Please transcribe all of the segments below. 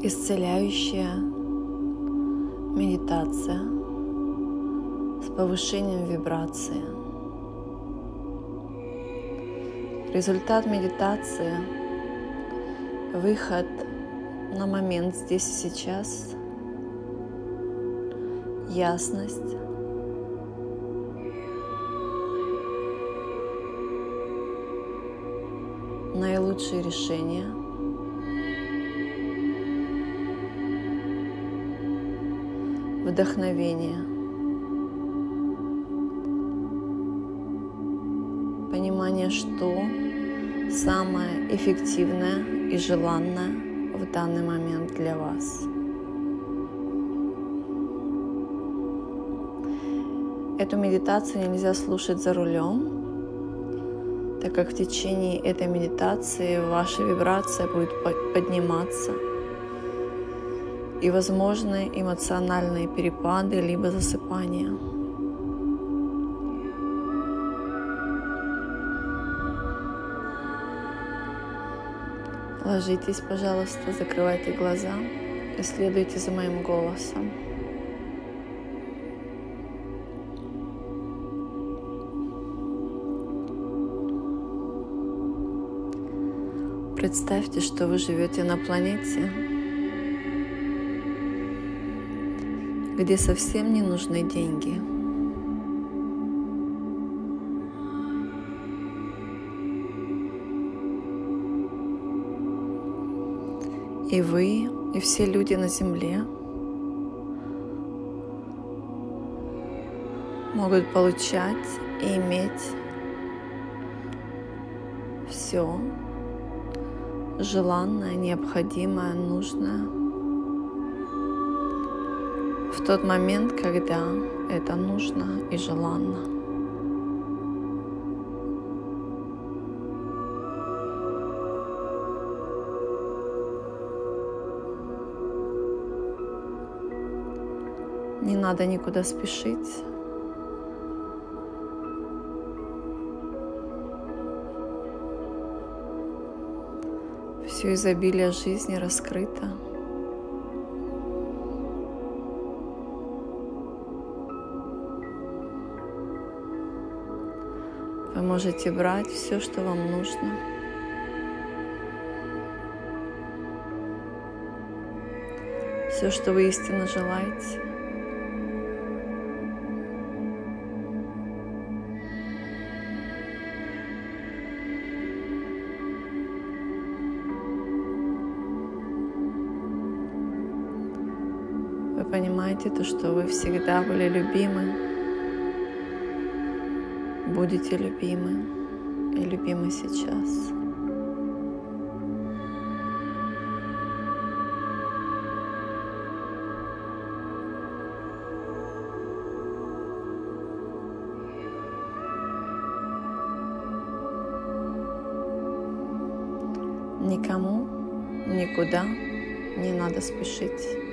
исцеляющая медитация с повышением вибрации. Результат медитации – выход на момент здесь и сейчас, ясность, наилучшие решения – вдохновение, понимание, что самое эффективное и желанное в данный момент для вас. Эту медитацию нельзя слушать за рулем, так как в течение этой медитации ваша вибрация будет подниматься – и возможны эмоциональные перепады либо засыпания. Ложитесь, пожалуйста, закрывайте глаза и следуйте за моим голосом. Представьте, что вы живете на планете, где совсем не нужны деньги. И вы, и все люди на Земле могут получать и иметь все желанное, необходимое, нужное в тот момент, когда это нужно и желанно. Не надо никуда спешить. Все изобилие жизни раскрыто. Вы можете брать все, что вам нужно. Все, что вы истинно желаете. Вы понимаете то, что вы всегда были любимы будете любимы и любимы сейчас. Никому никуда не надо спешить.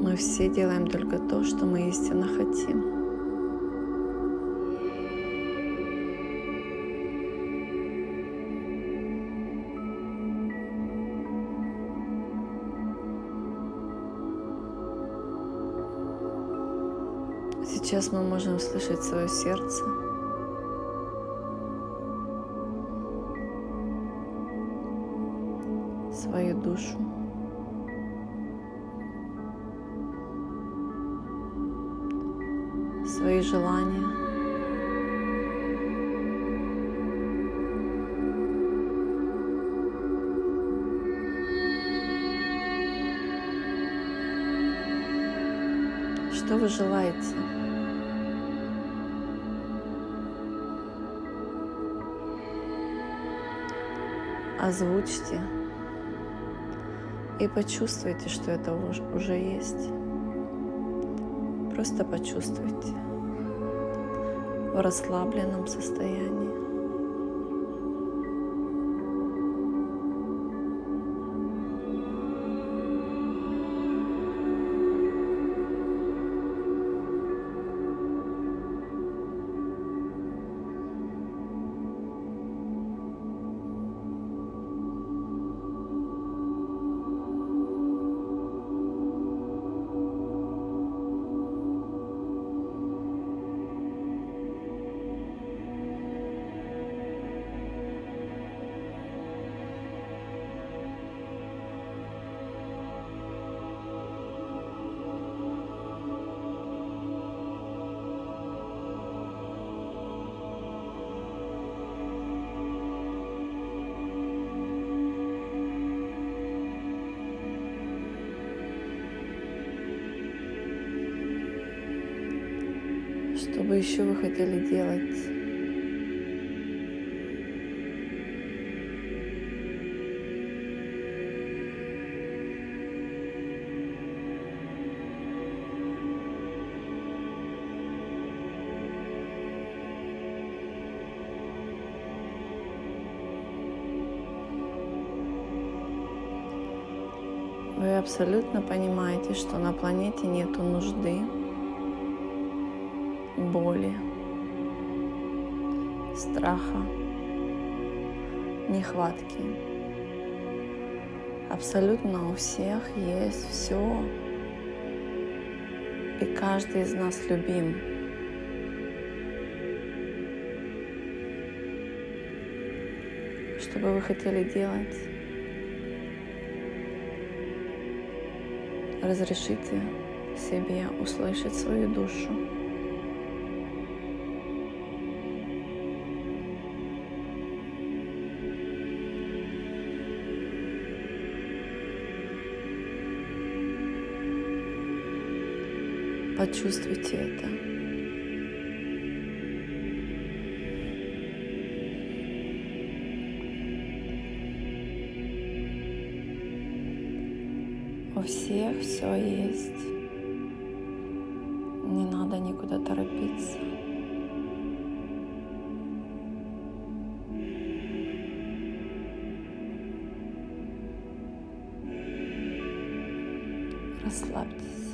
Мы все делаем только то, что мы истинно хотим. Сейчас мы можем слышать свое сердце. свою душу. Свои желания. Что вы желаете? Озвучьте и почувствуйте, что это уже есть. Просто почувствуйте в расслабленном состоянии. Бы еще вы хотели делать? Вы абсолютно понимаете, что на планете нет нужды, боли, страха, нехватки. Абсолютно у всех есть все, и каждый из нас любим. Что бы вы хотели делать? разрешите себе услышать свою душу. Почувствуйте это. У всех все есть. Не надо никуда торопиться. Расслабьтесь.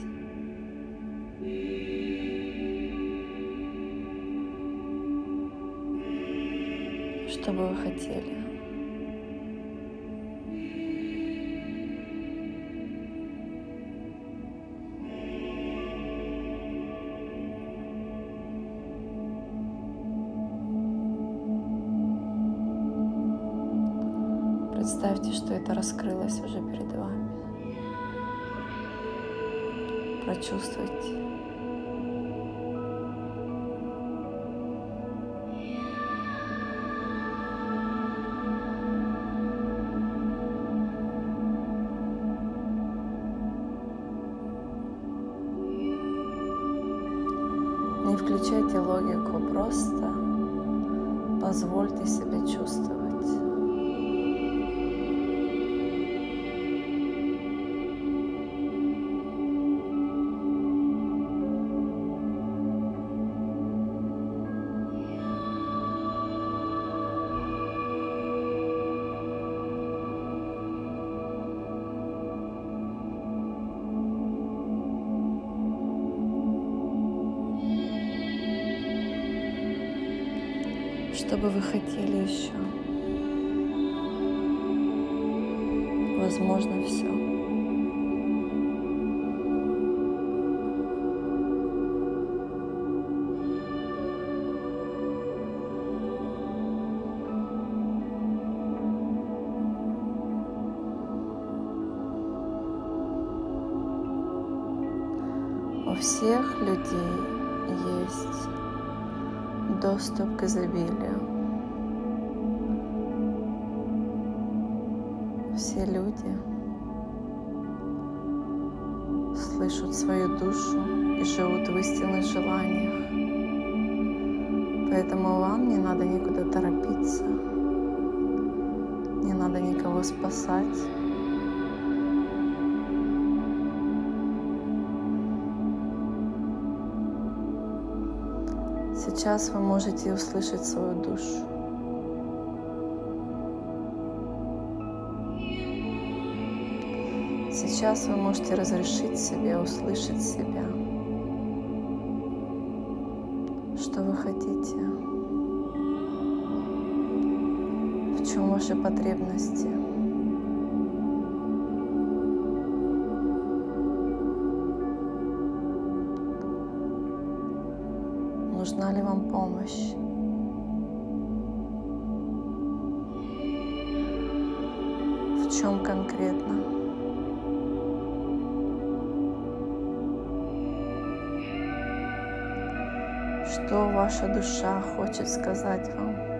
Что бы вы хотели? Представьте, что это раскрылось уже перед вами. Прочувствуйте. Включайте логику, просто позвольте себе чувствовать. Что бы вы хотели еще? Возможно, все. У всех людей есть доступ к изобилию. Все люди слышат свою душу и живут в истинных желаниях. Поэтому вам не надо никуда торопиться, не надо никого спасать. Сейчас вы можете услышать свою душу. Сейчас вы можете разрешить себе услышать себя. Что вы хотите? В чем ваши потребности? Нужна ли вам помощь. В чем конкретно? Что ваша душа хочет сказать вам?